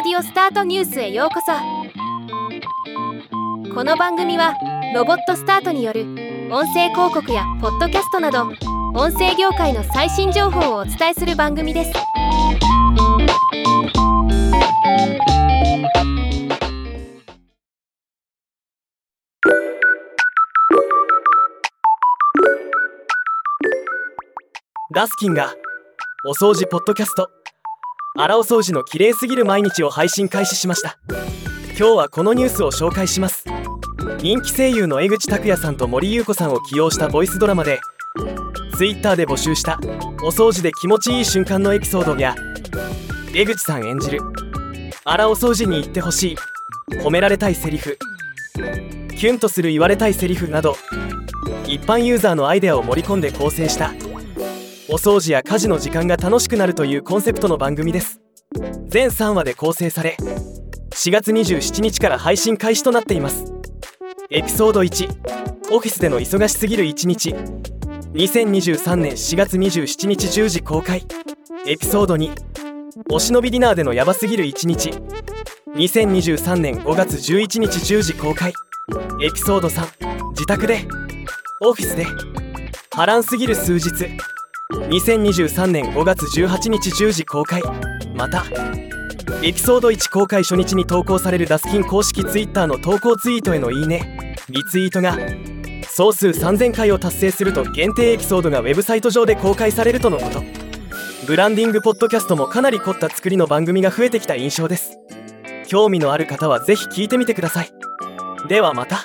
オスタートニュースへようこそ。この番組はロボットスタートによる音声広告やポッドキャストなど音声業界の最新情報をお伝えする番組です。ダスキンがお掃除ポッドキャスト。荒お掃除の綺麗すぎる毎日を配信開始しました。今日はこのニュースを紹介します。人気声優の江口拓也さんと森優子さんを起用したボイスドラマで Twitter で募集したお掃除で気持ちいい瞬間のエピソードや江口さん演じる荒お掃除に言ってほしい褒められたいセリフキュンとする言われたいセリフなど一般ユーザーのアイデアを盛り込んで構成したお掃除や家事の時間が楽しくなるというコンセプトの番組です。全3話で構成され4月27日から配信開始となっています。エピソード1オフィスでの忙しすぎる1日。2023年4月27日10時公開。エピソード2お忍びディナーでのヤバすぎる1日。2023年5月11日10時公開。エピソード3自宅で。オフィスで。波乱すぎる数日。2023年5月18日10時公開またエピソード1公開初日に投稿されるダスキン公式 Twitter の投稿ツイートへのいいね。リツイートが総数3000回を達成すると限定エピソードがウェブサイト上で公開されるとのこと。ブランディングポッドキャストもかなり凝った作りの番組が増えてきた印象です。興味のある方はぜひ聞いてみてください。ではまた。